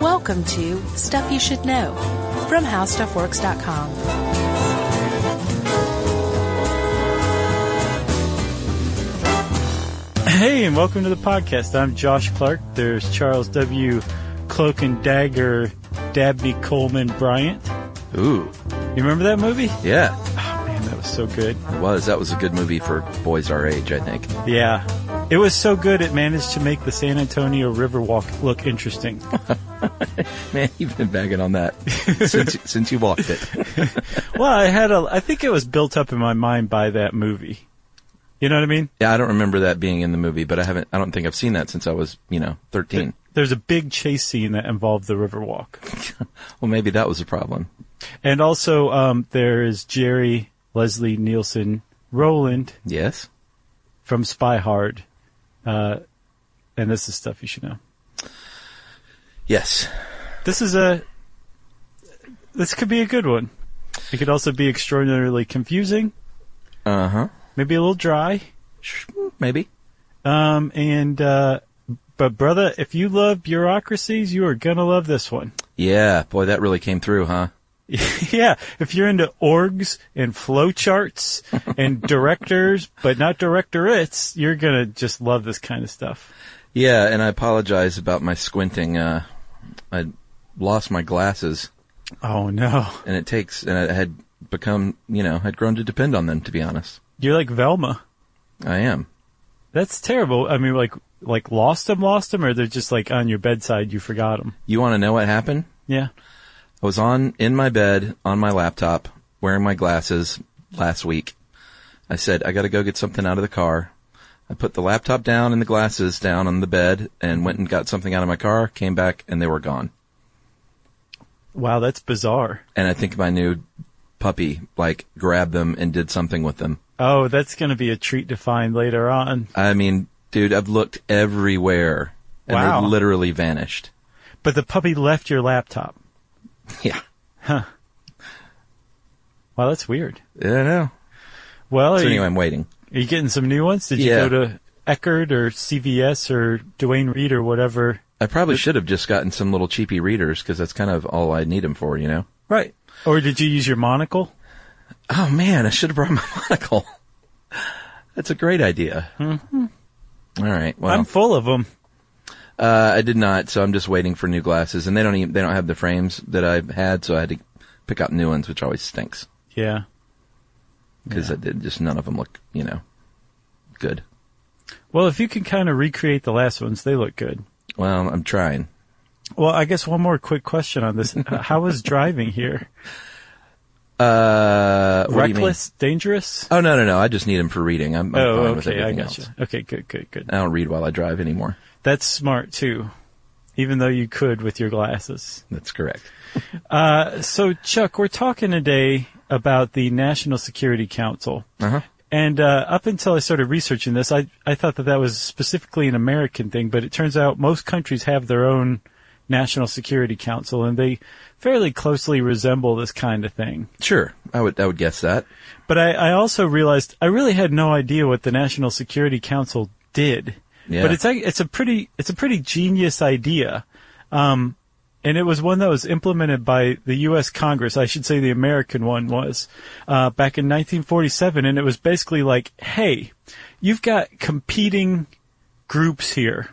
Welcome to Stuff You Should Know from HowStuffWorks.com. Hey, and welcome to the podcast. I'm Josh Clark. There's Charles W. Cloak and Dagger Dabney Coleman Bryant. Ooh, You remember that movie? yeah, Oh man, that was so good. it was. That was a good movie for boys our age, I think. Yeah. It was so good it managed to make the San Antonio Riverwalk look interesting. Man, you've been bagging on that since since you walked it. well, I had a I think it was built up in my mind by that movie. You know what I mean? Yeah, I don't remember that being in the movie, but I haven't. I don't think I've seen that since I was, you know, thirteen. There's a big chase scene that involved the Riverwalk. Well, maybe that was a problem. And also um there is Jerry Leslie Nielsen Roland Yes. from Spy Hard. Uh, and this is stuff you should know. Yes. This is a. This could be a good one. It could also be extraordinarily confusing, Uh huh. maybe a little dry. Maybe. Um, and uh, but brother, if you love bureaucracies, you are gonna love this one. Yeah. Boy, that really came through, huh? yeah, if you're into orgs and flowcharts and directors, but not directorates, you're gonna just love this kind of stuff. Yeah, and I apologize about my squinting. Uh, I lost my glasses, Oh no, and it takes, and I had become, you know, had grown to depend on them. To be honest, you're like Velma. I am. That's terrible. I mean, like like lost them, lost them, or they're just like on your bedside. You forgot them. You want to know what happened? Yeah. I was on in my bed on my laptop wearing my glasses last week. I said, I got to go get something out of the car. I put the laptop down and the glasses down on the bed and went and got something out of my car, came back and they were gone. Wow, that's bizarre. And I think my new puppy like grabbed them and did something with them. Oh, that's going to be a treat to find later on. I mean, dude, I've looked everywhere and Wow. they literally vanished. But the puppy left your laptop. Yeah. Huh. Wow, that's weird. Yeah, I know. Well, So anyway, you, I'm waiting. are you getting some new ones? Did you go to Eckerd or CVS or Duane Reade or whatever? I probably should have just gotten some little cheapy readers because that's kind of all I need them for, you know? Right. Or did you use your monocle? Oh man, I should have brought my monocle. That's a great idea. Mm-hmm. right. Well, I'm full of them. Uh, I did not, so I'm just waiting for new glasses, and they don't even they don't have the frames that I had, so I had to pick out new ones, which always stinks Yeah. because. I did just none of them look, you know, good. Well, if you can kind of recreate the last ones, they look good. Well, I'm trying. Well, I guess one more quick question on this. Uh, How was driving here? Uh, what do you mean? Reckless? Dangerous? Oh no, no, no! I just need them for reading. I'm, I'm Oh, fine with okay, I everything else. Okay, good, good, good. I don't read while I drive anymore. That's smart too, even though you could with your glasses. That's correct. Uh, so, Chuck, we're talking today about the National Security Council. Uh-huh. And uh, up until I started researching this, I, I thought that that was specifically an American thing, but it turns out most countries have their own National Security Council, and they fairly closely resemble this kind of thing. Sure, I would I would guess that. But I, I also realized I really had no idea what the National Security Council did. Yeah. But it's a, it's a pretty it's a pretty genius idea, um, and it was one that was implemented by the U.S. Congress. I should say the American one was uh, back in 1947, and it was basically like, hey, you've got competing groups here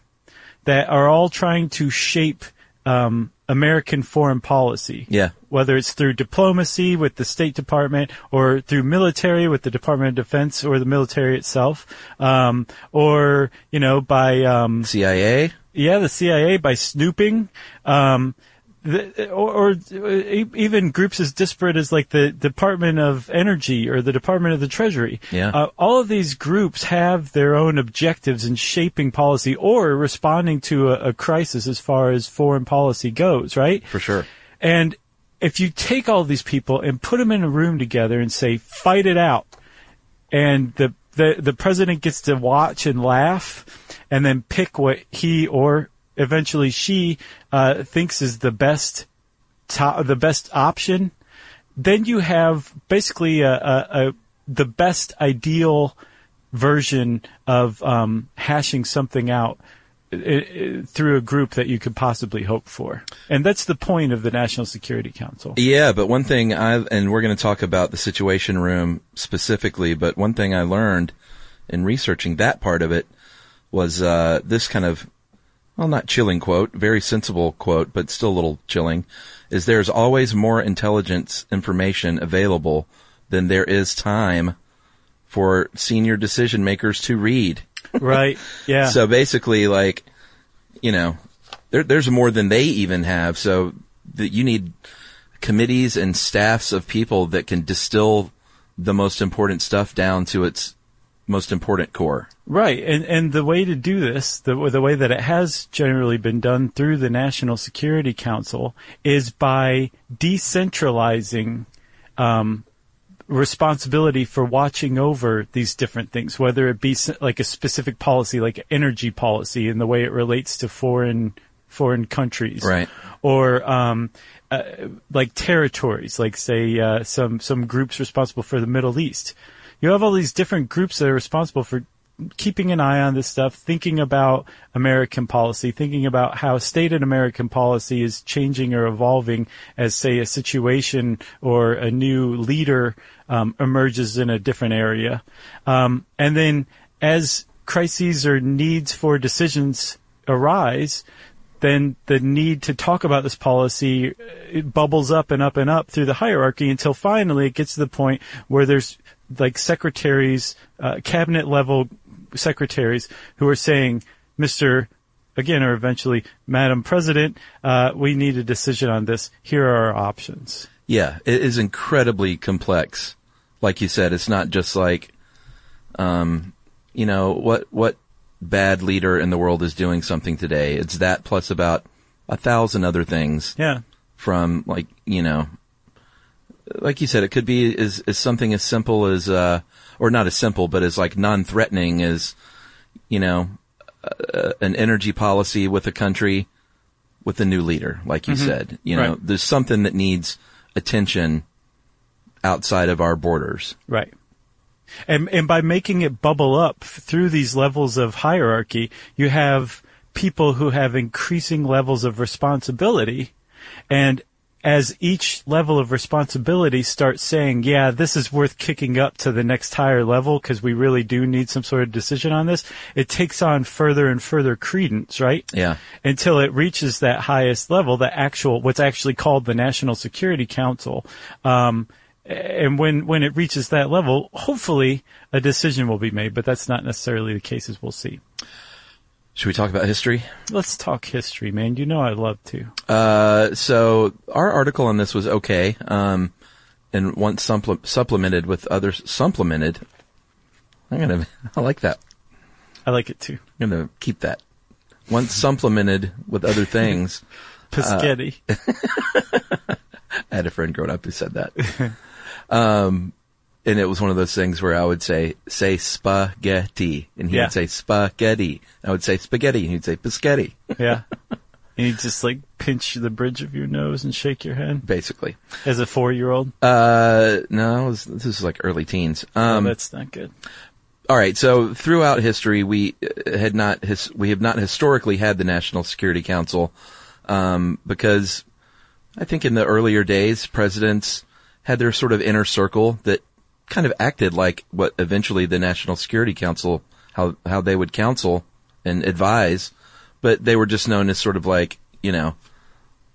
that are all trying to shape um, American foreign policy Yeah. whether it's through diplomacy with the State Department or through military with the Department of Defense or the military itself, um, or you know by um, CIA. yeah the CIA by snooping. Um, the, or, or even groups as disparate as like the Department of Energy or the Department of the Treasury. Yeah. Uh, all of these groups have their own objectives in shaping policy or responding to a, a crisis as far as foreign policy goes, right? For sure. And if you take all these people and put them in a room together and say, fight it out, and the, the, the president gets to watch and laugh and then pick what he or eventually she, uh, thinks is the best, to- the best option, then you have basically a, a, a the best ideal version of um, hashing something out through a group that you could possibly hope for. And that's the point of the National Security Council. Yeah, but one thing I and we're going to talk about the Situation Room specifically, but one thing I learned in researching that part of it was uh, this kind of well, not chilling quote, very sensible quote, but still a little chilling. Is there's always more intelligence information available than there is time for senior decision makers to read. right. Yeah. So basically, like, you know, there, there's more than they even have. So that you need committees and staffs of people that can distill the most important stuff down to its most important core. Right, and and the way to do this, the the way that it has generally been done through the National Security Council, is by decentralizing um, responsibility for watching over these different things, whether it be like a specific policy, like energy policy, and the way it relates to foreign foreign countries, Right. or um, uh, like territories, like say uh, some some groups responsible for the Middle East. You have all these different groups that are responsible for keeping an eye on this stuff, thinking about American policy, thinking about how stated American policy is changing or evolving as, say, a situation or a new leader um, emerges in a different area. Um, and then as crises or needs for decisions arise, then the need to talk about this policy it bubbles up and up and up through the hierarchy until finally it gets to the point where there's like secretaries, uh, cabinet level secretaries who are saying, Mr. Again, or eventually, Madam President, uh, we need a decision on this. Here are our options. Yeah, it is incredibly complex. Like you said, it's not just like, um, you know, what, what bad leader in the world is doing something today. It's that plus about a thousand other things Yeah. from like, you know, like you said, it could be as, as something as simple as, uh, or not as simple, but as like non-threatening as, you know, uh, an energy policy with a country with a new leader, like you said. You know, Right. there's something that needs attention outside of our borders. Right. And and by making it bubble up through these levels of hierarchy, you have people who have increasing levels of responsibility and as each level of responsibility starts saying, yeah, this is worth kicking up to the next higher level because we really do need some sort of decision on this, it takes on further and further credence, right? Yeah. until it reaches that highest level, the actual, what's actually called the National Security Council. Um, and when, when it reaches that level, hopefully a decision will be made, but that's not necessarily the case as we'll see. Should we talk about history? Let's talk history, man. You know I love to. Uh, so our article on this was okay, um, and once supple- supplemented with other supplemented. I'm gonna, I like that. I like it too. I'm gonna keep that. Once supplemented with other things. Piscetti. I had a friend growing up who said that. um, and it was one of those things where I would say, say spaghetti, and he Yeah. would say spaghetti. I would say spaghetti, and he'd say biscotti, yeah. And you just like pinch the bridge of your nose and shake your head basically. as a four year old. Uh, no, was, this is like early teens. Um, that's not good. All right. So throughout history, we uh, had not his, we have not historically had the National Security Council um, because I think in the earlier days, presidents had their sort of inner circle that kind of acted like what eventually the National Security Council how how they would counsel and advise, but they were just known as sort of like you know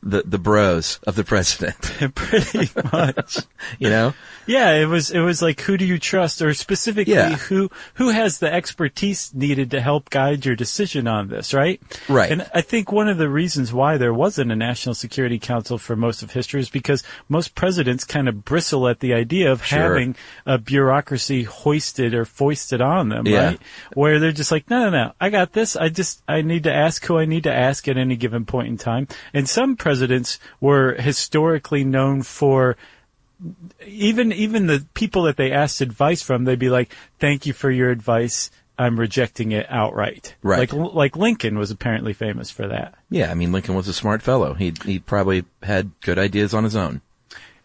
the the bros of the president. Pretty much. you know. Yeah, it was it was like who do you trust, or specifically Yeah. who who has the expertise needed to help guide your decision on this, right? Right. And I think one of the reasons why there wasn't a National Security Council for most of history is because most presidents kind of bristle at the idea of Sure. having a bureaucracy hoisted or foisted on them, Yeah. right? Where they're just like, no, no, no, I got this. I just I need to ask who I need to ask at any given point in time. And some presidents were historically known for even even the people that they asked advice from, they'd be like, "Thank you for your advice. I'm rejecting it outright." Right. Like like Lincoln was apparently famous for that. Yeah, I mean Lincoln was a smart fellow. He he probably had good ideas on his own.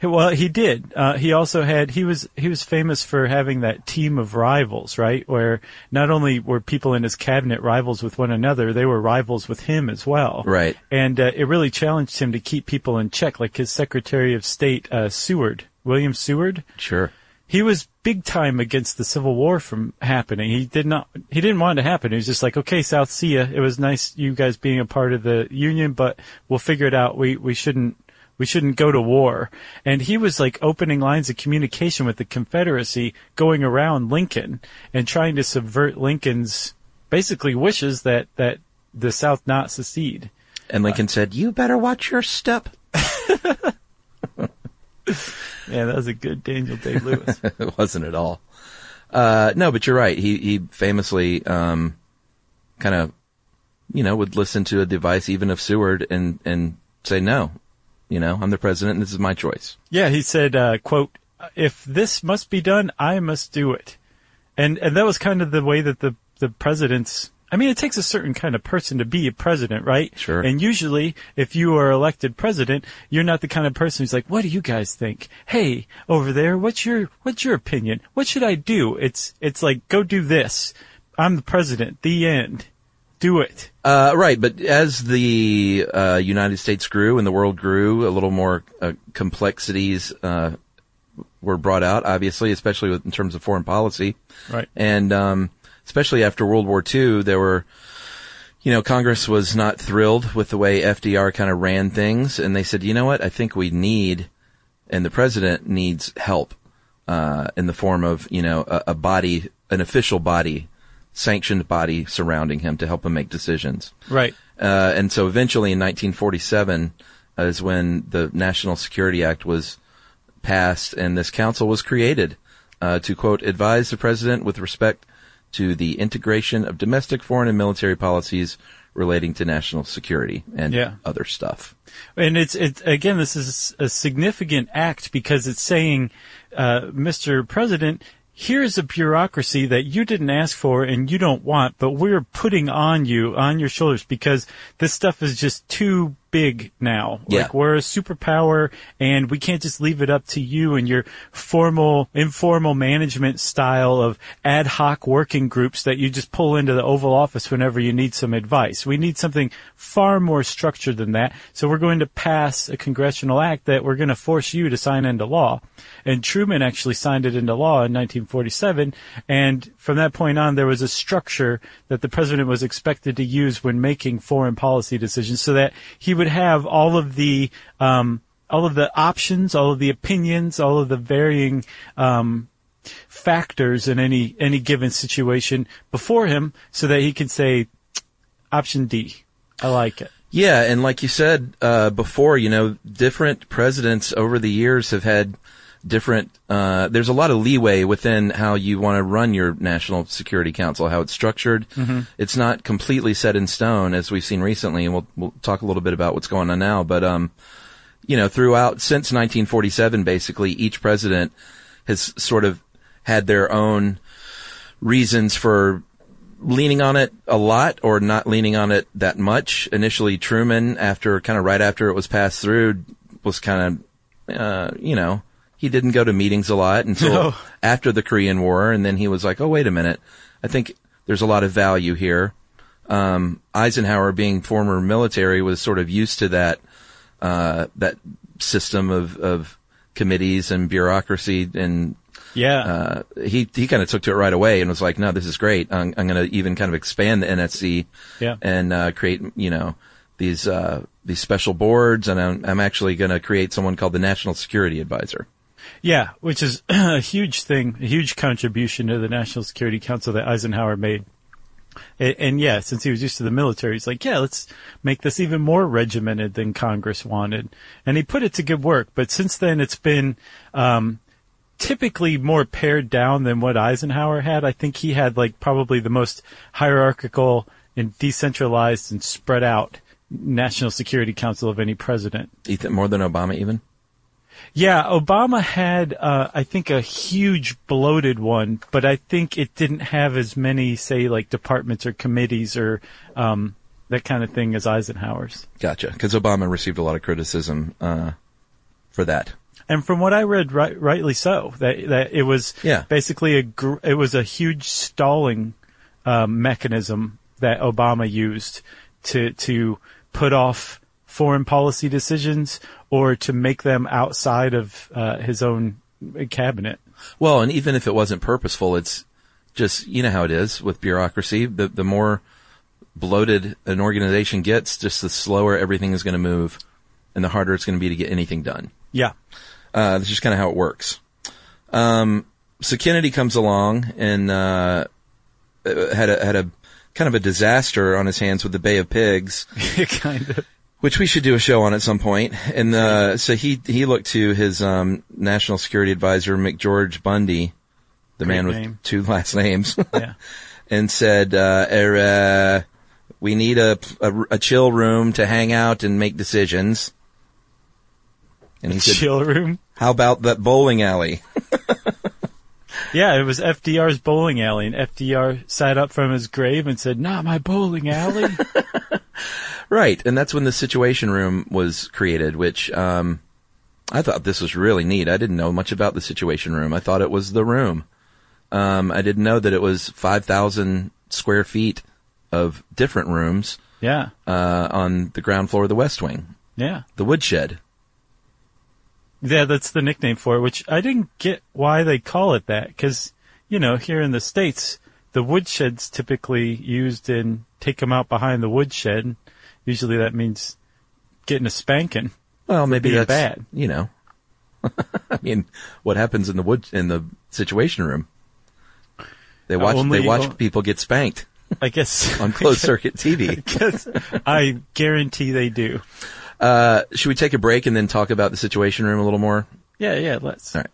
Well, he did. Uh, he also had he was he was famous for having that team of rivals, right? Where not only were people in his cabinet rivals with one another, they were rivals with him as well. Right. And uh, it really challenged him to keep people in check, like his Secretary of State uh, Seward, William Seward. Sure. He was big time against the Civil War from happening. He did not. He didn't want it to happen. He was just like, okay, South, see ya. It was nice you guys being a part of the Union, but we'll figure it out. We we shouldn't we shouldn't go to war. And he was like opening lines of communication with the Confederacy going around Lincoln and trying to subvert Lincoln's basically wishes that, that the South not secede. And Lincoln said, "You better watch your step." Yeah, that was a good Daniel Day Lewis. it wasn't at all. Uh, no, but you're right. He he famously um, kind of, you know, would listen to a device even of Seward and and say no. You know, I'm the president and this is my choice. yeah, he said, uh, quote, if this must be done, I must do it. And, and that was kind of the way that the, the presidents, I mean, it takes a certain kind of person to be a president, right? Sure. And usually, if you are elected president, you're not the kind of person who's like, what do you guys think? Hey, over there, what's your, what's your opinion? What should I do? It's, it's like, go do this. I'm the president. The end. Do it. Uh, right, but as the uh, United States grew and the world grew, a little more uh, complexities uh, were brought out. Obviously, especially with, in terms of foreign policy, Right. and um, especially after World War II, there were, you know, Congress was not thrilled with the way FDR kind of ran things, and they said, you know what, I think we need, and the president needs help uh, in the form of, you know, a, a body, an official body, sanctioned body surrounding him to help him make decisions. Right. Uh, and so eventually in 1947 is when the National Security Act was passed and this council was created uh, to quote advise the president with respect to the integration of domestic, foreign, and military policies relating to national security and Yeah. other stuff. And it's it's again, this is a significant act because it's saying, uh, Mr. President, here's a bureaucracy that you didn't ask for and you don't want, but we're putting on you on your shoulders because this stuff is just too big now. Yeah. Like we're a superpower and we can't just leave it up to you and your formal, informal management style of ad hoc working groups that you just pull into the Oval Office whenever you need some advice. We need something far more structured than that. So we're going to pass a congressional act that we're going to force you to sign into law. And Truman actually signed it into law in 1947. And from that point on, there was a structure that the president was expected to use when making foreign policy decisions so that he would have all of the, um, all of the options, all of the opinions, all of the varying, um, factors in any, any given situation before him so that he could say, option D. I like it. Yeah, and like you said uh, before, you know, different presidents over the years have had different. Uh, there's a lot of leeway within how you want to run your National Security Council, how it's structured. It's not completely set in stone, as we've seen recently, and we'll we'll talk a little bit about what's going on now. But um, you know, throughout since 1947, basically each president has sort of had their own reasons for leaning on it a lot or not leaning on it that much. Initially, Truman, after kind of right after it was passed through, was kind of, uh, you know, he didn't go to meetings a lot until No. after the Korean War, and then he was like, "Oh, wait a minute, I think there's a lot of value here." Um, Eisenhower, being former military, was sort of used to that uh, that system of of committees and bureaucracy and Yeah. uh, he he kind of took to it right away and was like, no, this is great. I'm, I'm going to even kind of expand the NSC Yeah. and uh, create you know these uh, these special boards, and I'm, I'm actually going to create someone called the National Security Advisor. Yeah, which is a huge thing, a huge contribution to the National Security Council that Eisenhower made. And, and yeah, since he was used to the military, he's like, yeah, let's make this even more regimented than Congress wanted. And he put it to good work. But since then, it's been, um, typically more pared down than what Eisenhower had. I think he had like probably the most hierarchical and decentralized and spread out National Security Council of any president. Ethan, more than Obama, even. Yeah, Obama had, uh, I think, a huge bloated one, but I think it didn't have as many, say, like departments or committees or um, that kind of thing as Eisenhower's. Gotcha. Because Obama received a lot of criticism uh, for that. and from what I read, right, rightly so. That that it was Yeah. basically a gr- it was a huge stalling um, mechanism that Obama used to to put off foreign policy decisions or to make them outside of uh, his own cabinet. Well, and even if it wasn't purposeful, it's just you know how it is with bureaucracy. The the more bloated an organization gets, just the slower everything is going to move, and the harder it's going to be to get anything done. Yeah, Uh, that's just kind of how it works. Um, so Kennedy comes along and uh, uh, had a had a kind of a disaster on his hands with the Bay of Pigs, kind of. Which we should do a show on at some point. And uh, so he he looked to his um, national security advisor McGeorge Bundy, the Great man with two last names, Yeah. and said, uh, er, uh, "We need a, a a chill room to hang out and make decisions." And he said, Chill room. "How about that bowling alley?" Yeah, it was FDR's bowling alley, and FDR sat up from his grave and said, "Not my bowling alley." Right, and that's when the Situation Room was created, which um, I thought this was really neat. I didn't know much about the Situation Room. I thought it was the room. Um, I didn't know that it was five thousand square feet of different rooms yeah, uh, on the ground floor of the West Wing, yeah, the woodshed. Yeah. That's the nickname for it. Which I didn't get why they call it that, because you know, here in the states, the woodshed's typically used in take them out behind the woodshed. Usually, that means getting a spanking. Well, maybe that's bad. you know. I mean, what happens in the wood in the Situation Room? They uh, watch only- they watch o- people get spanked I guess on closed circuit TV. Guess- I guarantee they do. Uh, should we take a break and then talk about the Situation Room a little more? Yeah, yeah. Let's. All right.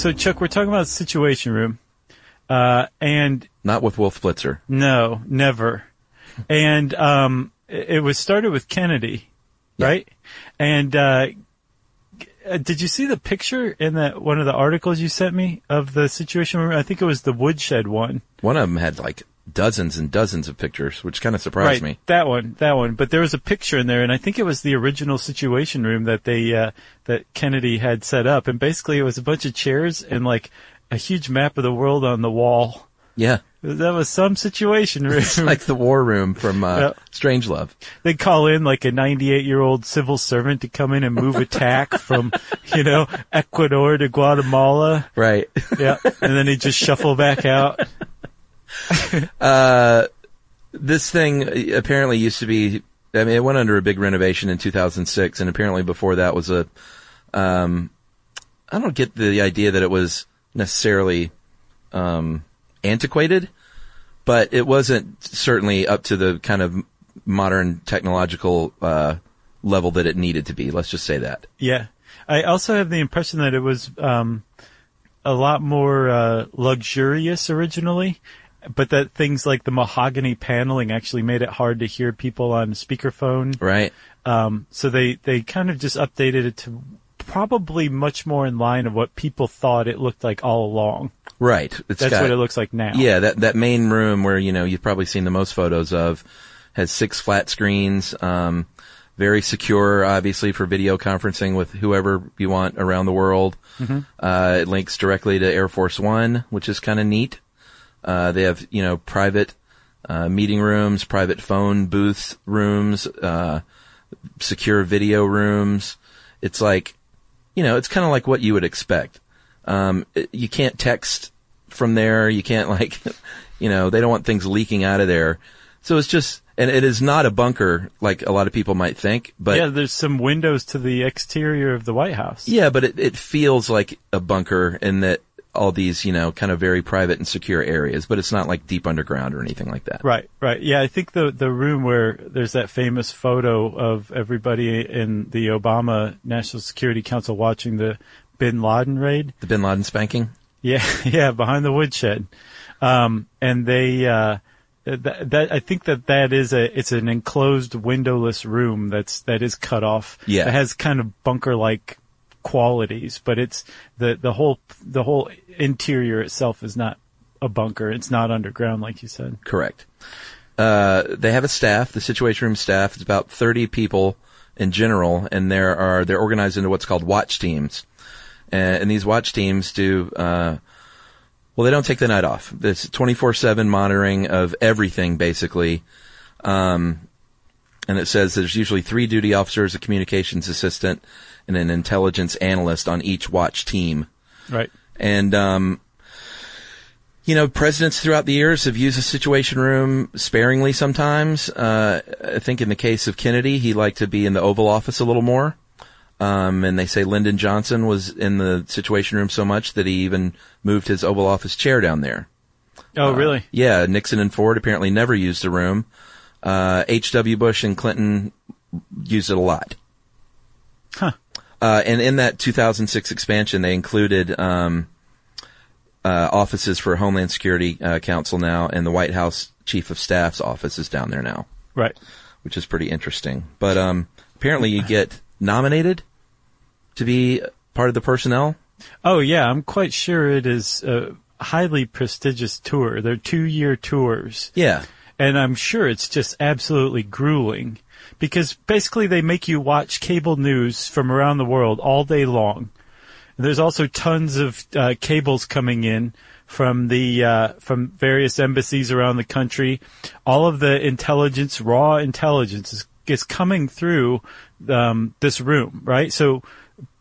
So, Chuck, we're talking about Situation Room, uh, and Not with Wolf Blitzer. no, never. And um, it was started with Kennedy, right? And uh, uh, did you see the picture in that one of the articles you sent me of the Situation Room? I think it was the woodshed one. One of them had like dozens and dozens of pictures, which kind of surprised me. That one, that one. But there was a picture in there, and I think it was the original Situation Room that they uh, that Kennedy had set up. And basically, it was a bunch of chairs and like a huge map of the world on the wall. Yeah. That was some Situation Room. It's like the war room from uh, Yeah. Strangelove. they call in like a 98 year old civil servant to come in and move a tack from, you know, Ecuador to Guatemala. Right. Yeah. And then he just shuffle back out. this thing apparently used to be, I mean, it went under a big renovation in 2006, and apparently before that was a, um, I don't get the idea that it was necessarily, um, antiquated, but it wasn't certainly up to the kind of modern technological, uh, level that it needed to be. Let's just say that. Yeah. I also have the impression that it was, um, a lot more, uh, luxurious originally. But that things like the mahogany paneling actually made it hard to hear people on speakerphone. Right. Um, so they, they kind of just updated it to probably much more in line of what people thought it looked like all along. Right. It's That's got- what it looks like now. Yeah, that that main room where you know you've probably seen the most photos of has six flat screens. Um, very secure, obviously for video conferencing with whoever you want around the world. Uh, it links directly to Air Force One, which is kind of neat. Uh, they have you know private uh, meeting rooms, private phone booth rooms, uh, secure video rooms. It's like, you know, it's kind of like what you would expect. Um, it- you can't text from there. You can't like, you know, they don't want things leaking out of there. So it's just, and it is not a bunker like a lot of people might think, but yeah, there's some windows to the exterior of the White House. yeah, but it, it feels like a bunker in that all these, you know, kind of very private and secure areas, but it's not like deep underground or anything like that. Right, right. Yeah, I think the the room where there's that famous photo of everybody in the Obama National Security Council watching the Bin Laden raid. The Bin Laden spanking. Yeah, yeah, behind the woodshed. Um, and they, uh, That, that I think that that is a it's an enclosed windowless room that's that is cut off. Yeah. it has kind of bunker like qualities, but it's the the whole the whole interior itself is not a bunker. It's not underground, like you said. Correct. Uh, they have a staff. The Situation Room staff It's about 30 people in general, and there are they're organized into what's called watch teams, and, and these watch teams do. Uh, well, they don't take the night off. It's 24/7 monitoring of everything, basically. Um, and it says there's usually three duty officers, a communications assistant, and an intelligence analyst on each watch team. Right. And, um, you know, presidents throughout the years have used the Situation Room sparingly sometimes. Uh, I think in the case of Kennedy, he liked to be in the Oval Office a little more. Um, and they say Lyndon Johnson was in the Situation Room so much that he even moved his Oval Office chair down there. Oh, really? Yeah, Nixon and Ford apparently never used the room. Uh, H.W. Bush and Clinton used it a lot. Huh. Uh, and in that 2006 expansion, they included um, uh, offices for Homeland Security uh, Council now, and the White House Chief of Staff's office is down there now, Right. which is pretty interesting. But um, apparently, you get nominated to be part of the personnel. Oh yeah, I'm quite sure it is a highly prestigious tour. They're two year tours. Yeah, And I'm sure it's just absolutely grueling because basically they make you watch cable news from around the world all day long. There's also tons of uh, cables coming in from the uh, from various embassies around the country. All of the intelligence, raw intelligence, is, is coming through um, this room, right? So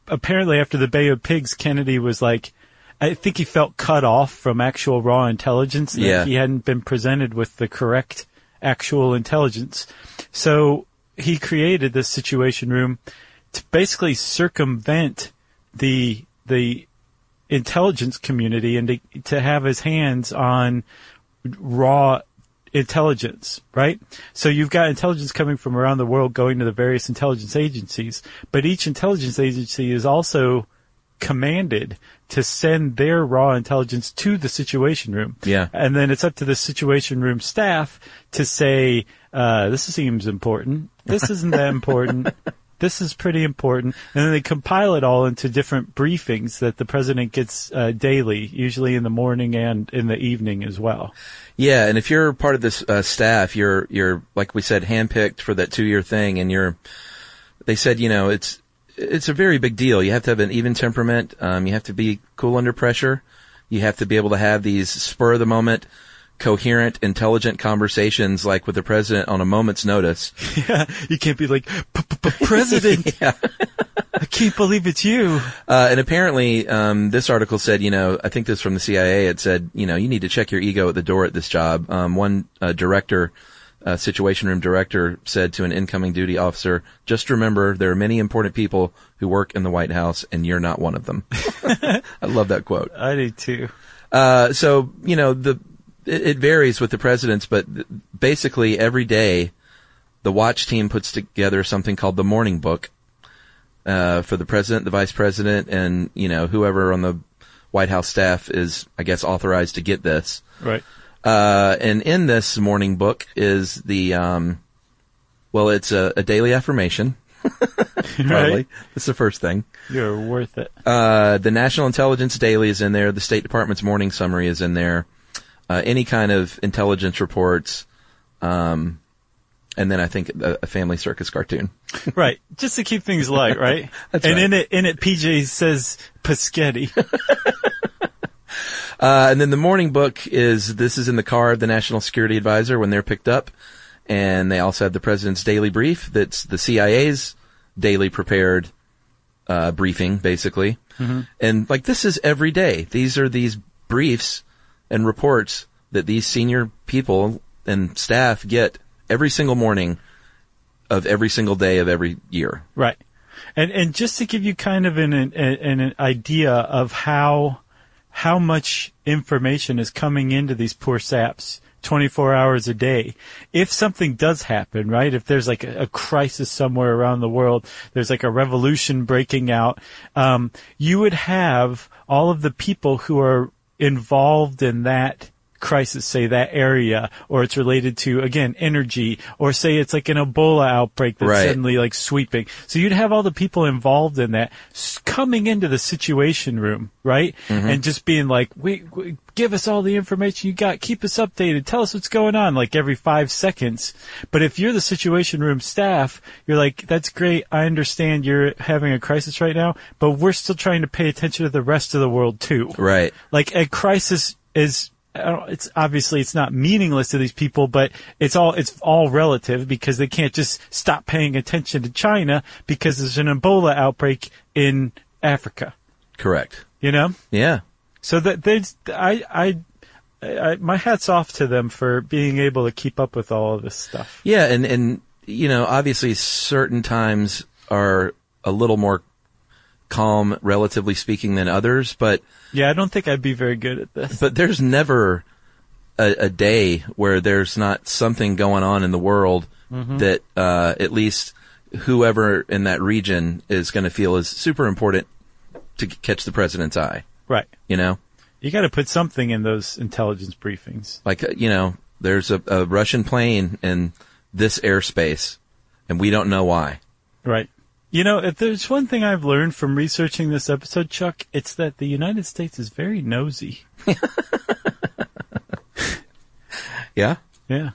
apparently, after the Bay of Pigs, Kennedy was like, I think he felt cut off from actual raw intelligence. that Yeah. he hadn't been presented with the correct actual intelligence. So he created this situation room to basically circumvent the the intelligence community and to, to have his hands on raw intelligence, right? So you've got intelligence coming from around the world going to the various intelligence agencies, but each intelligence agency is also commanded to send their raw intelligence to the situation room. Yeah. And then it's up to the situation room staff to say, uh, this seems important. This isn't that important. This is pretty important. And then they compile it all into different briefings that the president gets uh, daily, usually in the morning and in the evening as well. Yeah, and if you're part of this uh, staff, you're you're like we said, handpicked for that two year thing, and you're. They said, you know, it's it's a very big deal. You have to have an even temperament. Um, you have to be cool under pressure. You have to be able to have these spur of the moment, coherent, intelligent conversations, like with the president on a moment's notice. Yeah, you can't be like, President, I can't believe it's you. Uh, and apparently, um, this article said, you know, I think this is from the CIA. It said, you know, you need to check your ego at the door at this job. Um, one uh, director, uh, situation room director, said to an incoming duty officer, "Just remember, there are many important people who work in the White House, and you're not one of them." I love that quote. I do too. Uh, so you know the it, it varies with the presidents, but basically every day, the watch team puts together something called the morning book uh, for the president, the vice president, and you know whoever on the White House staff is, I guess, authorized to get this. Right. Uh, and in this morning book is the um, well, it's a, a daily affirmation. Probably Right. that's the first thing. You're worth it. Uh, the National Intelligence Daily is in there. The State Department's morning summary is in there. Uh, any kind of intelligence reports. Um, and then I think a, a family circus cartoon. Right. Just to keep things light, right? And right. in it, in it, PJ says Paschetti. Uh, and then the morning book is this is in the car of the National Security Advisor when they're picked up. And they also have the president's daily brief. That's the CIA's daily prepared, uh, briefing, basically. And like this is every day. These are these briefs and reports that these senior people and staff get every single morning of every single day of every year. Right. And and just to give you kind of an an, an idea of how how much information is coming into these poor saps 24 hours a day. If something does happen, right? If there's like a, a crisis somewhere around the world, there's like a revolution breaking out, um, you would have all of the people who are involved in that crisis, say that area, or it's related to, again, energy, or say it's like an Ebola outbreak that's Right. suddenly like sweeping. So you'd have all the people involved in that coming into the situation room, right? Mm-hmm. And just being like, we, we, give us all the information you got, keep us updated, tell us what's going on, like every five seconds. But if you're the situation room staff, you're like, that's great. I understand you're having a crisis right now, but we're still trying to pay attention to the rest of the world too Right. like a crisis is it's obviously it's not meaningless to these people, but it's all it's all relative because they can't just stop paying attention to China because there's an Ebola outbreak in Africa. Correct. You know, Yeah. so that they I I. I, my hat's off to them for being able to keep up with all of this stuff. Yeah, and and you know, obviously, certain times are a little more calm, relatively speaking, than others. But Yeah, I don't think I'd be very good at this. but there's never a, a day where there's not something going on in the world that uh, at least whoever in that region is going to feel is super important to c- catch the president's eye. Right. You know, You got to put something in those intelligence briefings. like uh, you know, there's a, a Russian plane in this airspace, and we don't know why. Right. You know, if there's one thing I've learned from researching this episode, Chuck, it's that the United States is very nosy. Yeah. Yeah.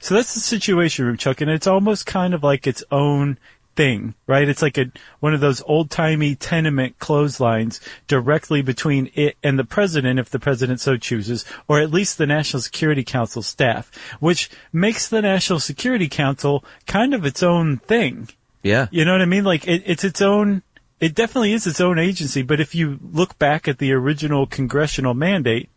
So that's the situation room, Chuck, and it's almost kind of like its own thing, right? It's like a one of those old timey tenement clotheslines directly between it and the president, if the president so chooses, or at least the National Security Council staff, which makes the National Security Council kind of its own thing. Yeah. You know what I mean? Like it, it's its own. It definitely is its own agency. But if you look back at the original congressional mandate,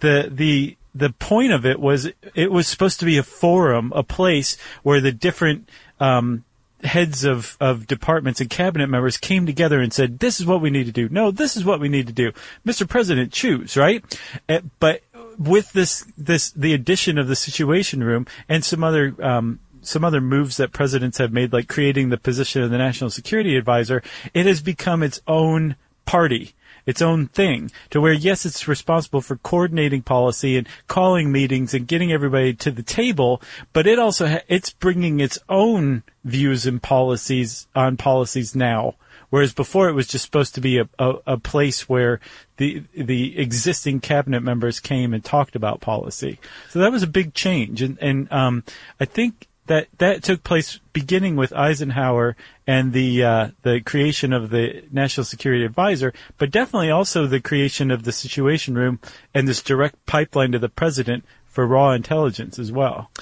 the the the point of it was it was supposed to be a forum, a place where the different um, heads of, of departments and cabinet members came together and said, "This is what we need to do." No, this is what we need to do. Mr. President, choose right. Uh, but with this this the addition of the Situation Room and some other um, some other moves that presidents have made, like creating the position of the National Security Advisor, it has become its own party its own thing to where yes it's responsible for coordinating policy and calling meetings and getting everybody to the table but it also ha- it's bringing its own views and policies on policies now. Whereas before it was just supposed to be a, a, a place where the the existing cabinet members came and talked about policy. So that was a big change. And and um I think that that took place beginning with Eisenhower and the uh, the creation of the National Security Advisor, but definitely also the creation of the Situation Room and this direct pipeline to the president for raw intelligence as well.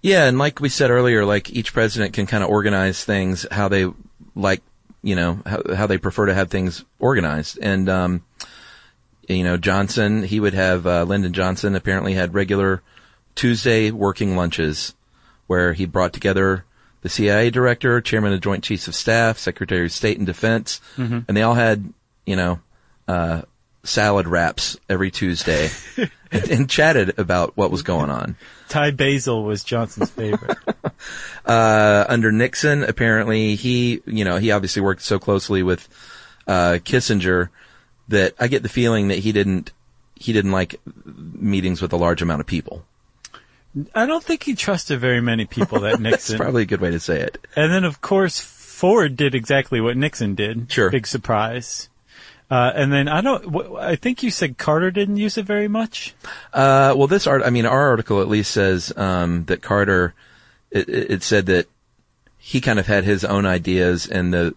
Yeah, and like we said earlier, like each president can kind of organize things how they like, you know, how, how they prefer to have things organized. And, um, you know, Johnson, he would have, uh, Lyndon Johnson apparently had regular Tuesday working lunches where he brought together the CIA director, chairman of Joint Chiefs of Staff, Secretary of State and Defense, and they all had, you know, uh, salad wraps every Tuesday and, and chatted about what was going on. Thai Basil was Johnson's favorite. uh, under Nixon, apparently he, you know, he obviously worked so closely with uh, Kissinger that I get the feeling that he didn't he didn't like meetings with a large amount of people. I don't think he trusted very many people that That's Nixon. probably a good way to say it. And then, of course, Ford did exactly what Nixon did. Sure. Big surprise. Uh, and then I don't. I think you said Carter didn't use it very much. Uh, well, this art, I mean, our article at least says um, that Carter. It it said that he kind of had his own ideas, and the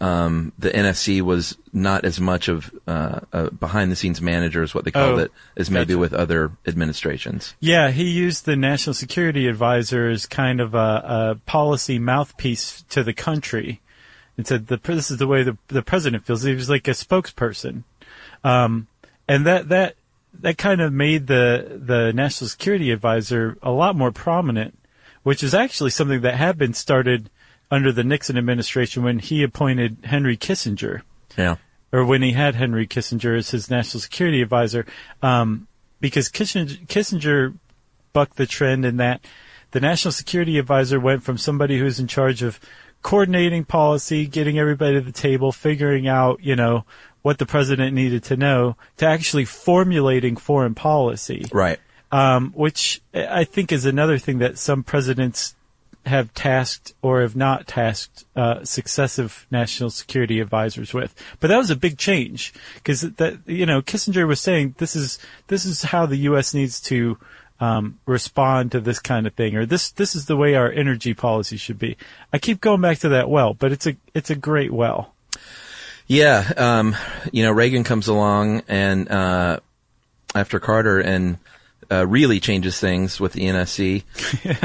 um, the NSC was not as much of uh, a behind the scenes manager as what they called Oh, it as maybe gotcha. with other administrations. Yeah, he used the National Security Advisor as kind of a, a policy mouthpiece to the country, and said the this is the way the the president feels. He was like a spokesperson, um, and that that that kind of made the the National Security Advisor a lot more prominent, which is actually something that had been started under the Nixon administration when he appointed Henry Kissinger Yeah. or when he had Henry Kissinger as his national security advisor, um, because Kissinger, Kissinger bucked the trend in that the national security advisor went from somebody who's in charge of coordinating policy, getting everybody to the table, figuring out, you know, what the president needed to know, to actually formulating foreign policy. Right. um, which I think is another thing that some presidents have tasked or have not tasked uh, successive national security advisors with. But that was a big change because that you know Kissinger was saying this is this is how the U.S. needs to um, respond to this kind of thing, or this this is the way our energy policy should be. I keep going back to that well, but it's a it's a great well. Yeah, um, you know Reagan comes along and uh, after Carter and uh, really changes things with the NSC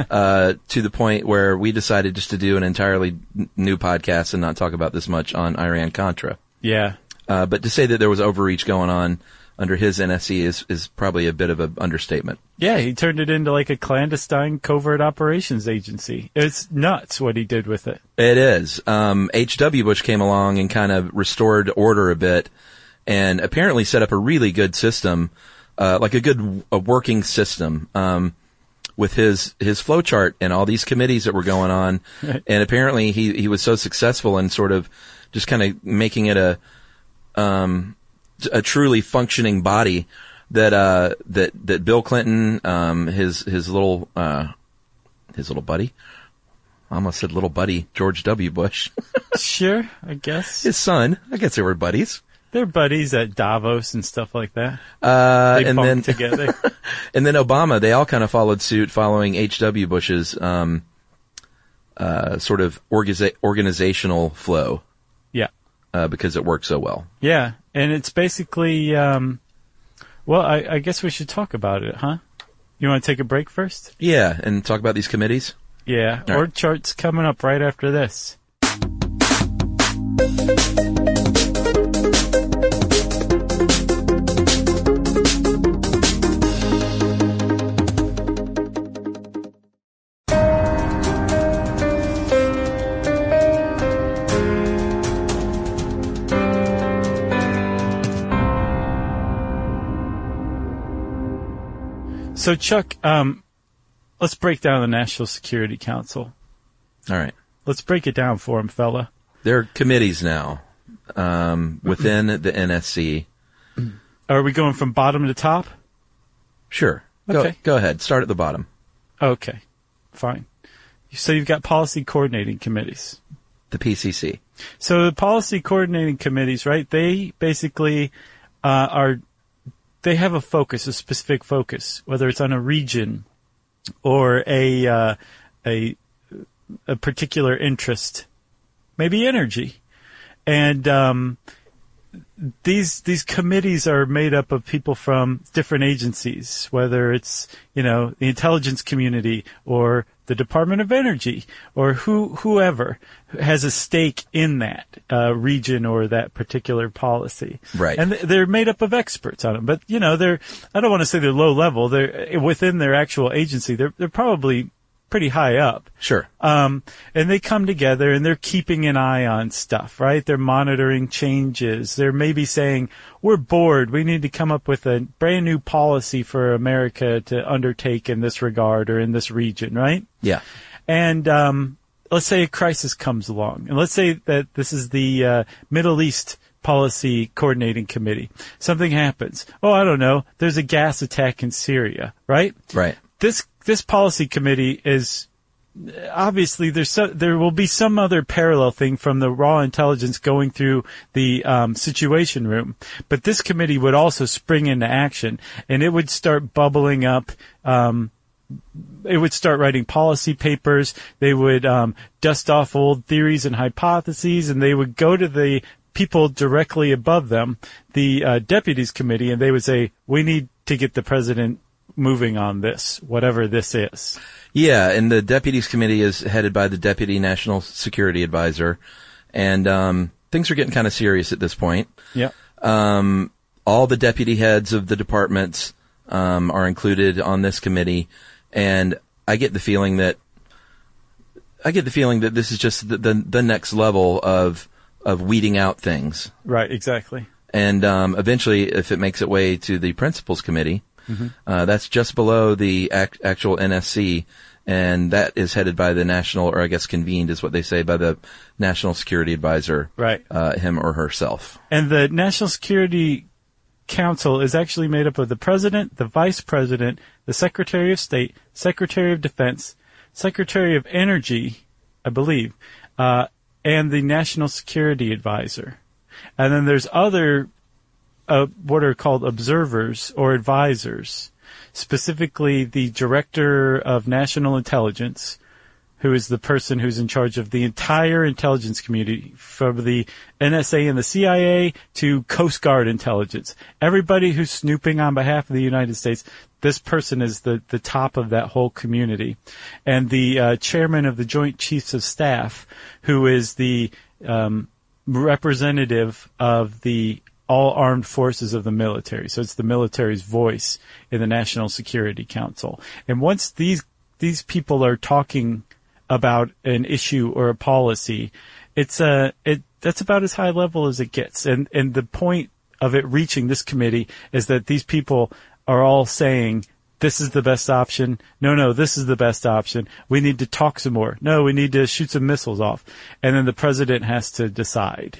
uh, to the point where we decided just to do an entirely n- new podcast and not talk about this much on Iran Contra. Yeah, Uh, but to say that there was overreach going on under his NSC is is probably a bit of an understatement. yeah, he turned it into like a clandestine covert operations agency. It's nuts what he did with it. It is. Um, H.W. Bush came along and kind of restored order a bit and apparently set up a really good system, uh, like a good a working system, um, with his, his flowchart and all these committees that were going on. and apparently he, he was so successful in sort of just kind of making it a, um, a truly functioning body that, uh, that, that Bill Clinton, um, his, his little, uh, his little buddy, I almost said little buddy George W. Bush. Sure, I guess His son. I guess they were buddies. They're buddies at Davos and stuff like that. Uh, They and then, together. and then Obama, they all kind of followed suit following H.W. Bush's, um, uh, sort of organiza- organizational flow, yeah. uh, because it worked so well. Yeah, and it's basically, um, well, I, I guess we should talk about it, huh? You want to take a break first? Yeah. And talk about these committees. Yeah, All or right. charts coming up right after this. So, Chuck, um, let's break down the National Security Council. All right. Let's break it down for him, fella. There are committees now, um, within the NSC. Are we going from bottom to top? Sure. Go, Okay. go ahead. Start at the bottom. Okay, fine. So you've got policy coordinating committees. The PCC. So the policy coordinating committees, right? They basically uh, are they have a focus, a specific focus, whether it's on a region or a uh, a a particular interest, maybe energy, and um, these these committees are made up of people from different agencies, whether it's you know the intelligence community or the Department of Energy or who whoever has a stake in that uh, region or that particular policy. Right. And th- they're made up of experts on it, but you know they're I don't want to say they're low level. They're within their actual agency. They're they're probably pretty high up. Sure. Um, and they come together and they're keeping an eye on stuff, right? They're monitoring changes. They're maybe saying, we're bored. We need to come up with a brand new policy for America to undertake in this regard or in this region, right? Yeah. And, um, let's say a crisis comes along and let's say that this is the, uh, Middle East policy coordinating committee. Something happens. Oh, I don't know. There's a gas attack in Syria, right? Right. this this policy committee is obviously there's so, there will be some other parallel thing from the raw intelligence going through the um, situation room, but this committee would also spring into action and it would start bubbling up. Um, it would start writing policy papers. They would um, dust off old theories and hypotheses, and they would go to the people directly above them, the uh, deputies committee, and they would say, "We need to get the president moving on this, whatever this is." Yeah, and the deputies committee is headed by the deputy national security advisor, and um, things are getting kind of serious at this point. Yeah. Um, all the deputy heads of the departments um, are included on this committee, and I get the feeling that I get the feeling that this is just the the, the next level of of weeding out things, Right. Exactly. and um, eventually, if it makes its way to the principals committee, uh, that's just below the ac- actual NSC, and that is headed by the national, or I guess convened is what they say, by the national security advisor, Right. uh, him or herself. And the national security Council is actually made up of the President, the Vice President, the Secretary of State, Secretary of Defense, Secretary of Energy, I believe, uh, and the National Security Advisor. And then there's other, uh, what are called observers or advisors, specifically the Director of National Intelligence, who is the person who's in charge of the entire intelligence community, from the NSA and the CIA to Coast Guard intelligence. Everybody who's snooping on behalf of the United States, this person is the, the top of that whole community. And the uh, chairman of the Joint Chiefs of Staff, who is the um, representative of the all armed forces of the military. So it's the military's voice in the National Security Council. And once these these people are talking about an issue or a policy, it's a it that's about as high level as it gets. And and the point of it reaching this committee is that these people are all saying this is the best option. No, no, this is the best option. We need to talk some more. No, we need to shoot some missiles off. And then the president has to decide.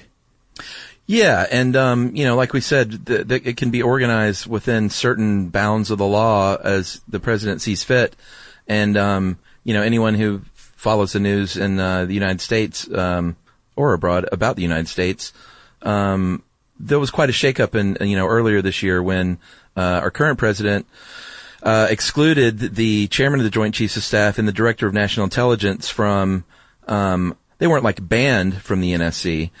Yeah, and um, you know, like we said, it can be organized within certain bounds of the law as the president sees fit, and um, you know, anyone who follows the news in uh, the United States um, or abroad about the United States, um, there was quite a shakeup in you know earlier this year when uh, our current president uh, excluded the chairman of the Joint Chiefs of Staff and the director of National Intelligence from. Um, they weren't like banned from the NSC,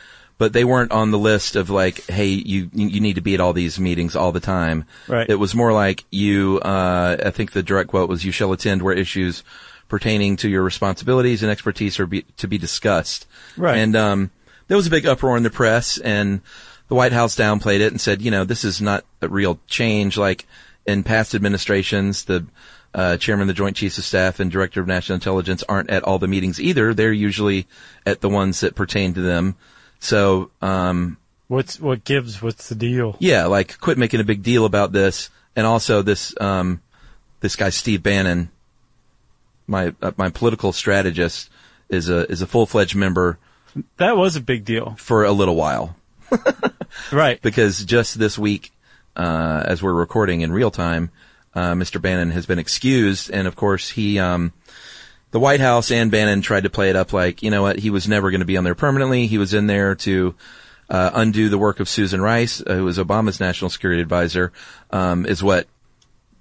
but they weren't on the list of like, hey, you you need to be at all these meetings all the time. Right. It was more like you. Uh, I think the direct quote was, "You shall attend where issues." pertaining to your responsibilities and expertise are be, to be discussed. Right. And um, there was a big uproar in the press, and the White House downplayed it and said, you know, this is not a real change. Like in past administrations, the uh, chairman of the Joint Chiefs of Staff and director of National Intelligence aren't at all the meetings either. They're usually at the ones that pertain to them. So, um, What's what gives? What's the deal? yeah, like quit making a big deal about this. And also this, um, this guy Steve Bannon, my uh, my political strategist, is a is a full fledged member That was a big deal, for a little while right? because just this week, uh, as we're recording in real time, uh, Mr. Bannon has been excused, and of course he, um, the White House and Bannon tried to play it up like, you know what, he was never going to be on there permanently. He was in there to uh, undo the work of Susan Rice, uh, who was Obama's national security advisor, um, is what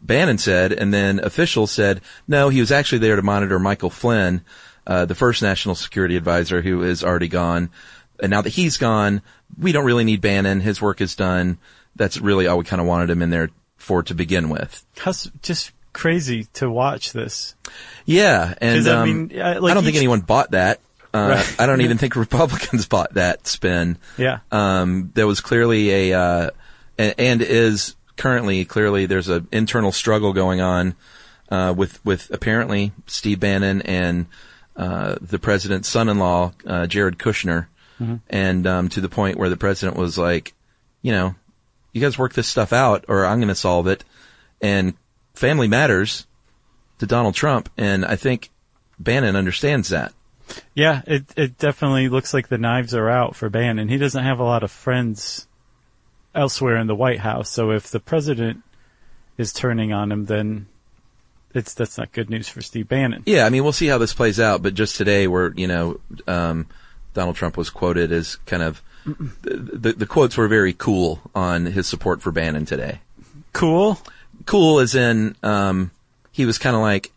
Bannon said, and then officials said no, he was actually there to monitor Michael Flynn, uh, the first national security advisor who is already gone. And now that he's gone, we don't really need Bannon. His work is done. That's really all we kind of wanted him in there for to begin with. Just crazy to watch this. Yeah, and 'Cause, I um, mean, like I don't think anyone bought that. Uh, Right. I don't even think Republicans bought that spin. Yeah. Um, there was clearly a, uh, a- and is currently clearly there's an internal struggle going on uh, with with apparently Steve Bannon and uh, the president's son-in-law uh, Jared Kushner, Mm-hmm. and um, to the point where the president was like, you know, you guys work this stuff out, or I'm going to solve it. And family matters to Donald Trump, and I think Bannon understands that. Yeah, it it definitely looks like the knives are out for Bannon. He doesn't have a lot of friends elsewhere in the White House, so if the president is turning on him, then it's that's not good news for Steve Bannon. Yeah, I mean, we'll see how this plays out, but just today, where you know, um, Donald Trump was quoted as kind of the, the, the quotes were very cool on his support for Bannon today. Cool. Cool as in um, he was kind of like,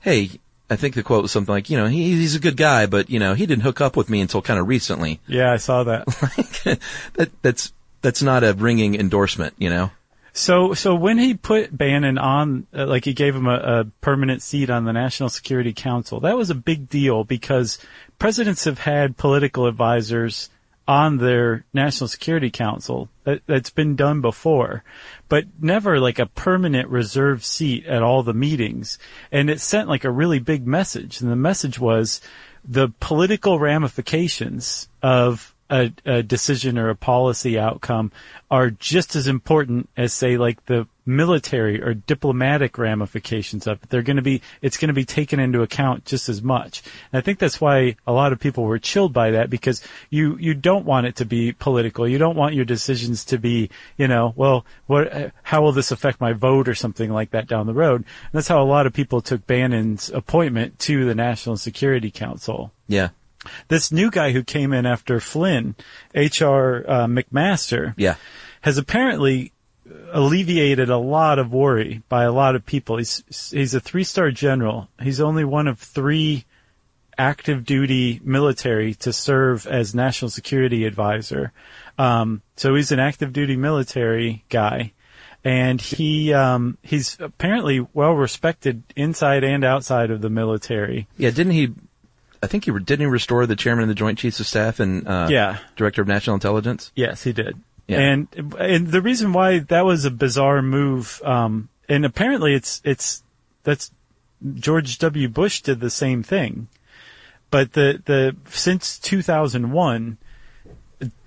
"Hey." I think the quote was something like, you know, he, he's a good guy, but you know, he didn't hook up with me until kind of recently. Yeah, I saw that. that that's that's not a ringing endorsement, you know. So, so when he put Bannon on, uh, like he gave him a, a permanent seat on the National Security Council, that was a big deal because presidents have had political advisors on their National Security Council. That, that's been done before, but never like a permanent reserve seat at all the meetings. And it sent like a really big message. And the message was the political ramifications of a, a decision or a policy outcome are just as important as say like the military or diplomatic ramifications of it. They're going to be, it's going to be taken into account just as much. And I think that's why a lot of people were chilled by that because you, you don't want it to be political. You don't want your decisions to be, you know, well, what, how will this affect my vote or something like that down the road? And that's how a lot of people took Bannon's appointment to the National Security Council Yeah. this new guy who came in after Flynn, H.R. Uh, McMaster, Yeah. has apparently alleviated a lot of worry by a lot of people. He's he's a three star general. He's only one of three active duty military to serve as national security advisor. Um, so he's an active duty military guy. And he um, he's apparently well respected inside and outside of the military. Yeah. Didn't he? I think he didn't he restore the chairman of the Joint Chiefs of Staff and uh, Yeah. director of national intelligence. Yes, he did. Yeah. And and the reason why that was a bizarre move, um, and apparently it's it's that's George W. Bush did the same thing, but the the since 2001,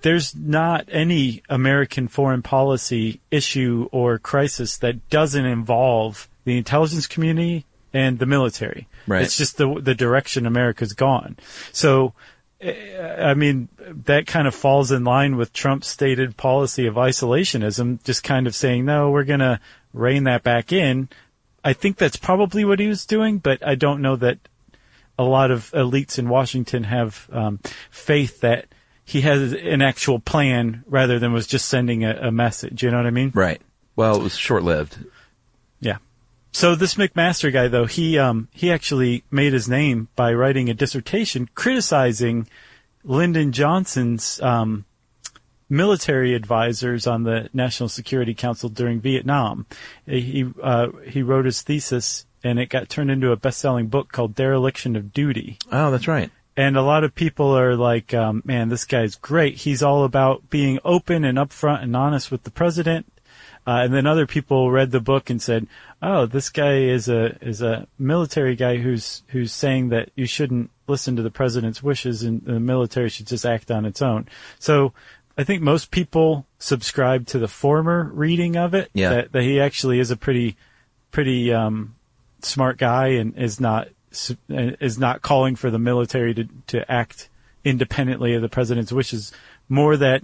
there's not any American foreign policy issue or crisis that doesn't involve the intelligence community and the military. Right. It's just the the direction America's gone. So I mean, that kind of falls in line with Trump's stated policy of isolationism, just kind of saying, no, we're going to rein that back in. I think that's probably what he was doing, but I don't know that a lot of elites in Washington have um, faith that he has an actual plan rather than was just sending a, a message. You know what I mean? Right. Well, it was short lived. Yeah. So this McMaster guy, though, he um, he actually made his name by writing a dissertation criticizing Lyndon Johnson's um, military advisors on the National Security Council during Vietnam. He uh, he wrote his thesis, and it got turned into a best-selling book called Dereliction of Duty. Oh, that's right. And a lot of people are like, um, "Man, this guy's great. He's all about being open and upfront and honest with the president." Uh, and then other people read the book and said, "Oh, this guy is a is a military guy who's who's saying that you shouldn't listen to the president's wishes and the military should just act on its own." So, I think most people subscribe to the former reading of it. Yeah. That, that he actually is a pretty pretty um, smart guy and is not is not calling for the military to to act independently of the president's wishes. More that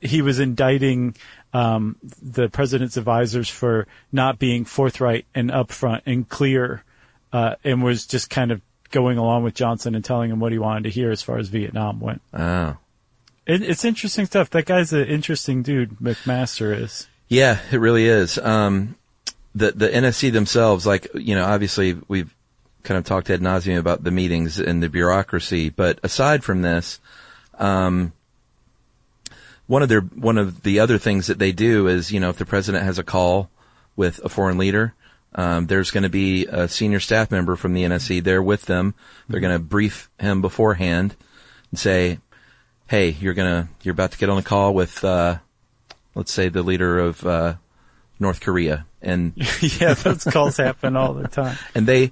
he was indicting um, the president's advisors for not being forthright and upfront and clear, uh, and was just kind of going along with Johnson and telling him what he wanted to hear as far as Vietnam went. Oh. It, it's interesting stuff. That guy's an interesting dude. McMaster is. Yeah, it really is. Um, the the NSC themselves, like you know, obviously we've kind of talked ad nauseum about the meetings and the bureaucracy, but aside from this, um, one of their one of the other things that they do is, you know, if the president has a call with a foreign leader, um, there's going to be a senior staff member from the NSC there with them. They're going to brief him beforehand and say, "Hey, you're gonna you're about to get on a call with." Uh, let's say the leader of uh, North Korea, and yeah, those calls happen all the time. and they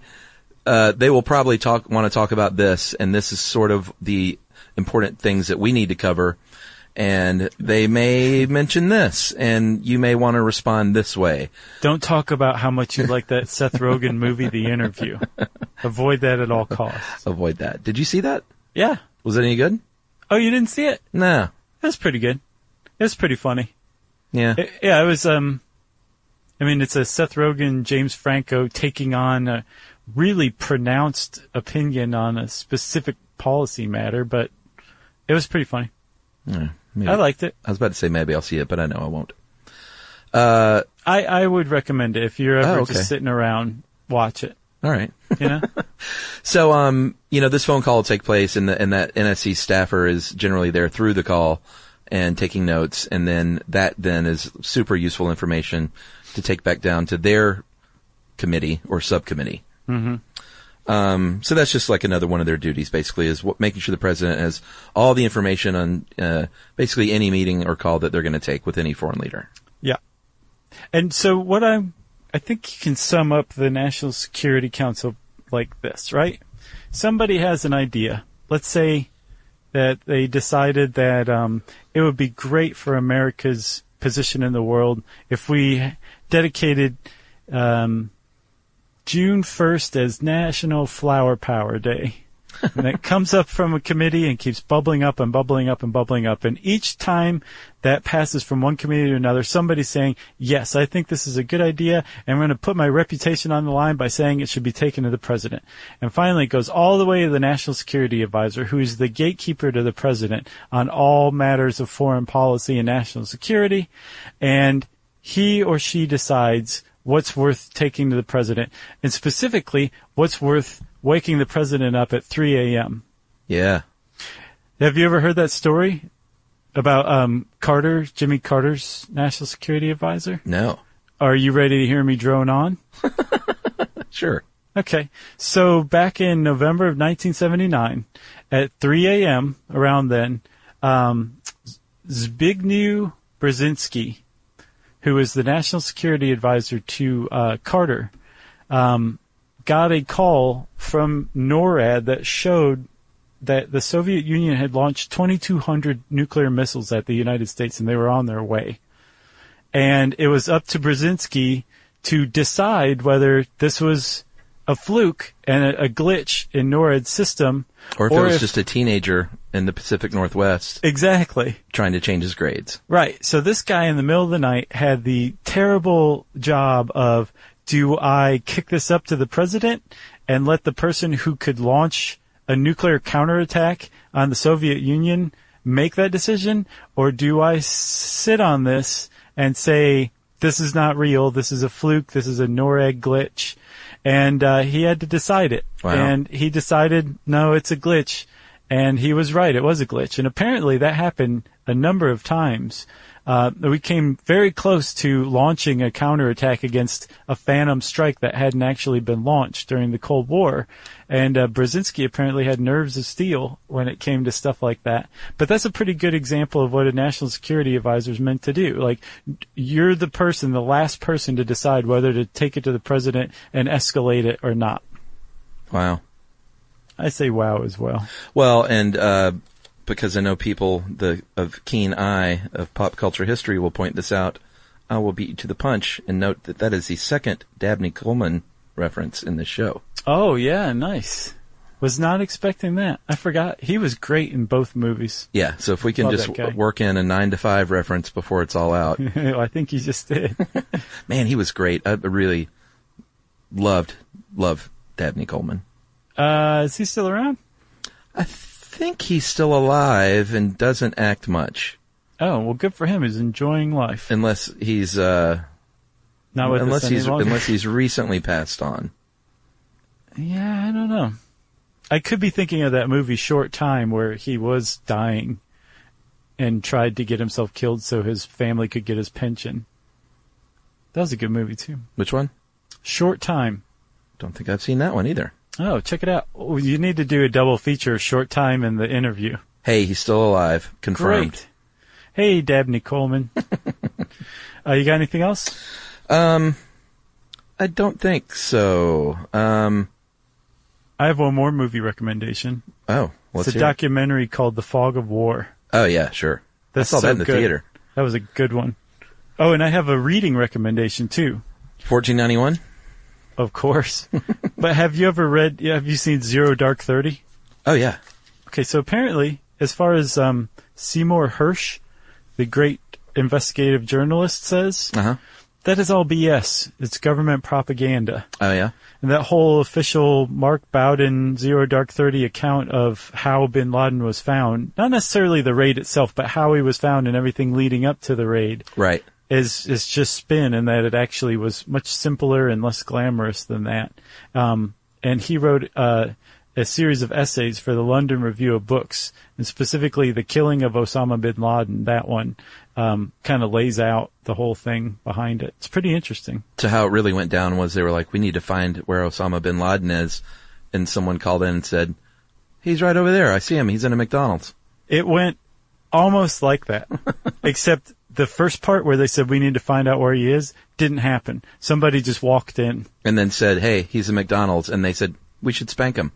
uh, they will probably talk want to talk about this, and this is sort of the important things that we need to cover. And they may mention this, and you may want to respond this way. Don't talk about how much you like that Seth Rogen movie, The Interview. Avoid that at all costs. Avoid that. Did you see that? Yeah. Was it any good? Oh, you didn't see it? No. That's pretty good. It was pretty funny. Yeah. It- yeah, it was. Um, I mean, it's a Seth Rogen, James Franco taking on a really pronounced opinion on a specific policy matter, but it was pretty funny. Yeah, maybe. I liked it. I was about to say maybe I'll see it, but I know I won't. Uh, I, I would recommend it if you're ever Oh, okay. just sitting around. Watch it. all right. You know. So, um, you know, this phone call will take place, and, the, and that NSC staffer is generally there through the call and taking notes, and then that then is super useful information to take back down to their committee or subcommittee. Mm-hmm. Um, so that's just like another one of their duties, basically, is what, making sure the president has all the information on uh, basically any meeting or call that they're going to take with any foreign leader. Yeah. And so what I'm, I think you can sum up the National Security Council like this, right? Somebody has an idea. Let's say that they decided that um, it would be great for America's position in the world if we dedicated um, June 1st as National Flower Power Day. and it comes up from a committee and keeps bubbling up and bubbling up and bubbling up. And each time that passes from one committee to another, somebody's saying, yes, I think this is a good idea. And I'm going to put my reputation on the line by saying it should be taken to the president. And finally, it goes all the way to the national security advisor, who is the gatekeeper to the president on all matters of foreign policy and national security. And he or she decides what's worth taking to the president, and specifically, what's worth waking the president up at 3 a.m. Yeah. Have you ever heard that story about um, Carter, Jimmy Carter's national security advisor? No. Are you ready to hear me drone on? Sure. Okay. So back in November of 1979, at 3 a.m. around then, um, Zbigniew Brzezinski, who was the national security advisor to uh, Carter, um, got a call from NORAD that showed that the Soviet Union had launched 2,200 nuclear missiles at the United States, and they were on their way. And it was up to Brzezinski to decide whether this was a fluke and a, a glitch in NORAD's system, Or if it was just a teenager in the Pacific Northwest exactly trying to change his grades. Right. So this guy in the middle of the night had the terrible job of do I kick this up to the president and let the person who could launch a nuclear counterattack on the Soviet Union make that decision? Or do I sit on this and say, this is not real, this is a fluke, this is a NORAD glitch? And uh, he had to decide it. Wow. And he decided, no, it's a glitch. And he was right, it was a glitch. And apparently that happened a number of times. Uh, we came very close to launching a counterattack against a phantom strike that hadn't actually been launched during the Cold War. And uh, Brzezinski apparently had nerves of steel when it came to stuff like that. But that's a pretty good example of what a national security advisor is meant to do. Like, you're the person, the last person to decide whether to take it to the president and escalate it or not. Wow. I say wow as well. Well, and uh, because I know people the of keen eye of pop culture history will point this out, I will beat you to the punch and note that that is the second Dabney Coleman reference in this show. Oh yeah, nice. Was not expecting that. I forgot he was great in both movies. Yeah, so if we can Love just that guy. w- work in a nine to five reference before it's all out, I think he just did. man, he was great. I really loved loved Dabney Coleman. Uh, is he still around? I think he's still alive and doesn't act much, Oh well, good for him. He's enjoying life. unless he's uh, Not with unless us any he's longer. unless he's recently passed on. Yeah, I don't know. I could be thinking of that movie Short Time where he was dying and tried to get himself killed so his family could get his pension. That was a good movie too. Which one? Short Time. Don't think I've seen that one either. Oh, check it out. Oh, You need to do a double feature of Short Time and the interview. Hey, he's still alive. Confirmed. Great. Hey, Dabney Coleman. uh, you got anything else? Um, I don't think so. Um, I have one more movie recommendation. oh, let's it's a documentary called The Fog of War. Oh yeah, sure. That's I saw so that in the good. theater. That was a good one. Oh, and I have a reading recommendation too. Fourteen ninety one. Of course. but have you ever read, have you seen Zero Dark Thirty? Oh yeah. Okay, so apparently, as far as um, Seymour Hersh, the great investigative journalist, says, Uh huh. That is all BS. It's government propaganda. Oh yeah. And that whole official Mark Bowden Zero Dark Thirty account of how Bin Laden was found, not necessarily the raid itself, but how he was found and everything leading up to the raid, Right. is is just spin, and that it actually was much simpler and less glamorous than that. Um, and he wrote uh, a series of essays for the London Review of Books, and specifically the killing of Osama bin Laden. That one um, kind of lays out the whole thing behind it. It's pretty interesting. So how it really went down was they were like, we need to find where Osama bin Laden is, and someone called in and said, he's right over there. I see him. He's in a McDonald's. It went almost like that, except the first part where they said we need to find out where he is didn't happen. Somebody just walked in. And then said, hey, he's a McDonald's, and they said we should spank him.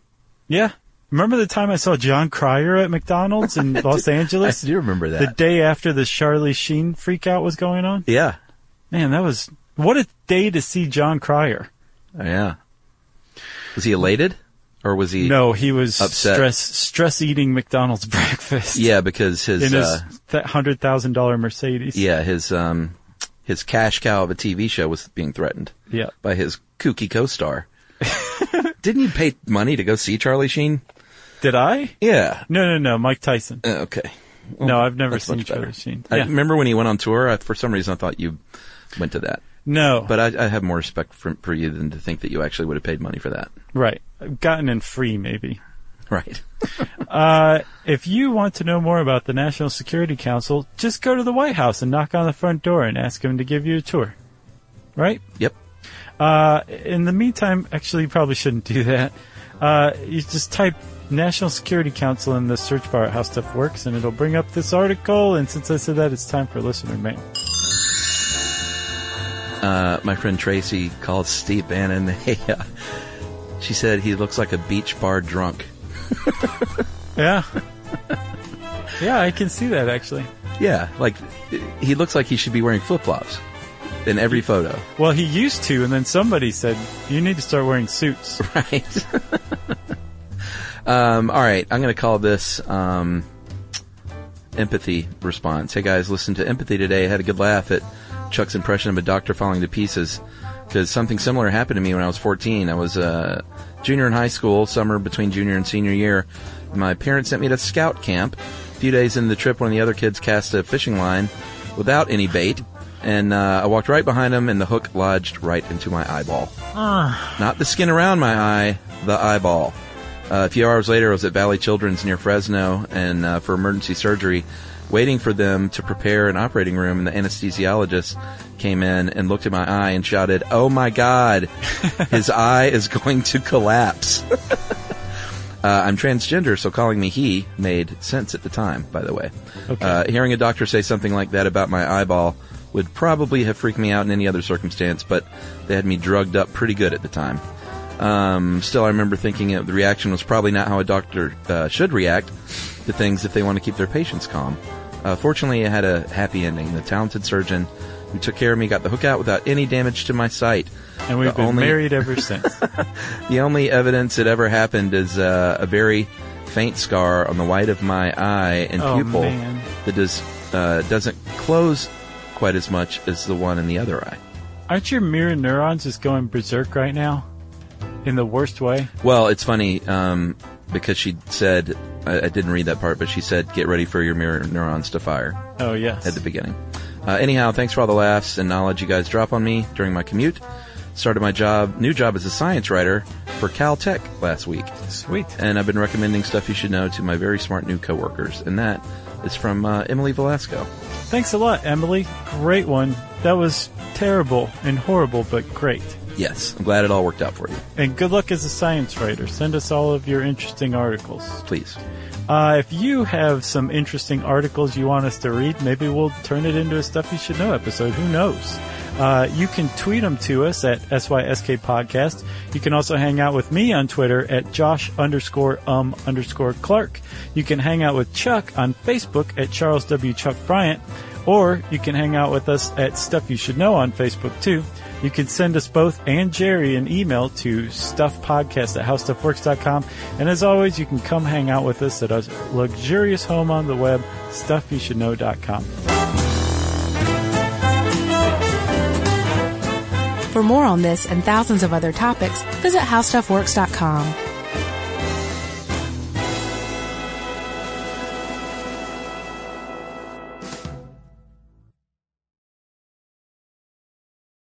Yeah. Remember the time I saw Jon Cryer at McDonald's in Los Angeles? I do remember that. The day after the Charlie Sheen freakout was going on? yeah. Man, that was What a day to see Jon Cryer. Oh, yeah. Was he elated? Or was he? No, he was Upset. stress stress eating McDonald's breakfast. Yeah, because his, in his uh, hundred thousand dollar Mercedes. yeah, his, um, his cash cow of a TV show was being threatened yeah. by his kooky co-star. Didn't you pay money to go see Charlie Sheen? Did I? Yeah. No, no, no. Mike Tyson. Uh, okay. no, I've never seen. Charlie Sheen. I Yeah. remember when he went on tour. I, for some reason, I thought you went to that. no, But I, I have more respect for, for you than to think that you actually would have paid money for that. right. I've gotten in free, maybe. Right. Uh, if you want to know more about the National Security Council, just go to the White House and knock on the front door and ask them to give you a tour. Right? Yep. Uh, in the meantime, actually, you probably shouldn't do that. Uh, you just type National Security Council in the search bar at How Stuff Works, and it'll bring up this article. And since I said that, it's time for listener mail. Uh, my friend Tracy called Steve Bannon. Hey, uh, she said he looks like a beach bar drunk. Yeah. yeah, I can see that actually. Yeah, like he looks like he should be wearing flip flops in every photo. Well, he used to, and then somebody said, you need to start wearing suits. Right. Um, all right, I'm going to call this um, empathy response. Hey guys, listen to empathy today. I had a good laugh at Chuck's impression of a doctor falling to pieces because something similar happened to me when I was 14. I was a junior in high school, summer between junior and senior year. My parents sent me to scout camp. A few days into the trip, one of the other kids cast a fishing line without any bait. And uh, I walked right behind him, and the hook lodged right into my eyeball. Not the skin around my eye, the eyeball. Uh, a few hours later, I was at Valley Children's near Fresno and uh, for emergency surgery, waiting for them to prepare an operating room. And the anesthesiologist came in and looked at my eye and shouted, "Oh my God, his eye is going to collapse." Uh, I'm transgender, so calling me he made sense at the time, by the way. Okay. Uh, hearing a doctor say something like that about my eyeball would probably have freaked me out in any other circumstance, but they had me drugged up pretty good at the time. Um, still, I remember thinking the reaction was probably not how a doctor uh, should react to things if they want to keep their patients calm. Uh, fortunately, it had a happy ending. The talented surgeon who took care of me got the hook out without any damage to my sight. And we've The been only- married ever since. The only evidence it ever happened is uh, a very faint scar on the white of my eye and Oh, pupil man. that does uh, doesn't close quite as much as the one in the other eye. Aren't your mirror neurons just going berserk right now? In the worst way? Well, it's funny um, because she said I, I didn't read that part, but she said get ready for your mirror neurons to fire Oh, yes. at the beginning. Uh, anyhow, thanks for all the laughs and knowledge you guys drop on me during my commute. Started my job, new job as a science writer for Caltech last week. Sweet. and I've been recommending stuff you should know to my very smart new coworkers, and that is from uh, Emily Velasco. Thanks a lot, Emily. Great one. That was terrible and horrible, but great. Yes, I'm glad it all worked out for you. And good luck as a science writer. Send us all of your interesting articles. Please. Uh, if you have some interesting articles you want us to read, maybe we'll turn it into a Stuff You Should Know episode. Who knows? Uh, you can tweet them to us at SYSK Podcast. You can also hang out with me on Twitter at Josh underscore um underscore Clark. You can hang out with Chuck on Facebook at Charles W. Chuck Bryant. Or you can hang out with us at Stuff You Should Know on Facebook too. You can send us both and Jerry an email to stuffpodcast at howstuffworks.com. And as always, you can come hang out with us at our luxurious home on the web, stuffyoushouldknow.com. For more on this and thousands of other topics, visit howstuffworks.com.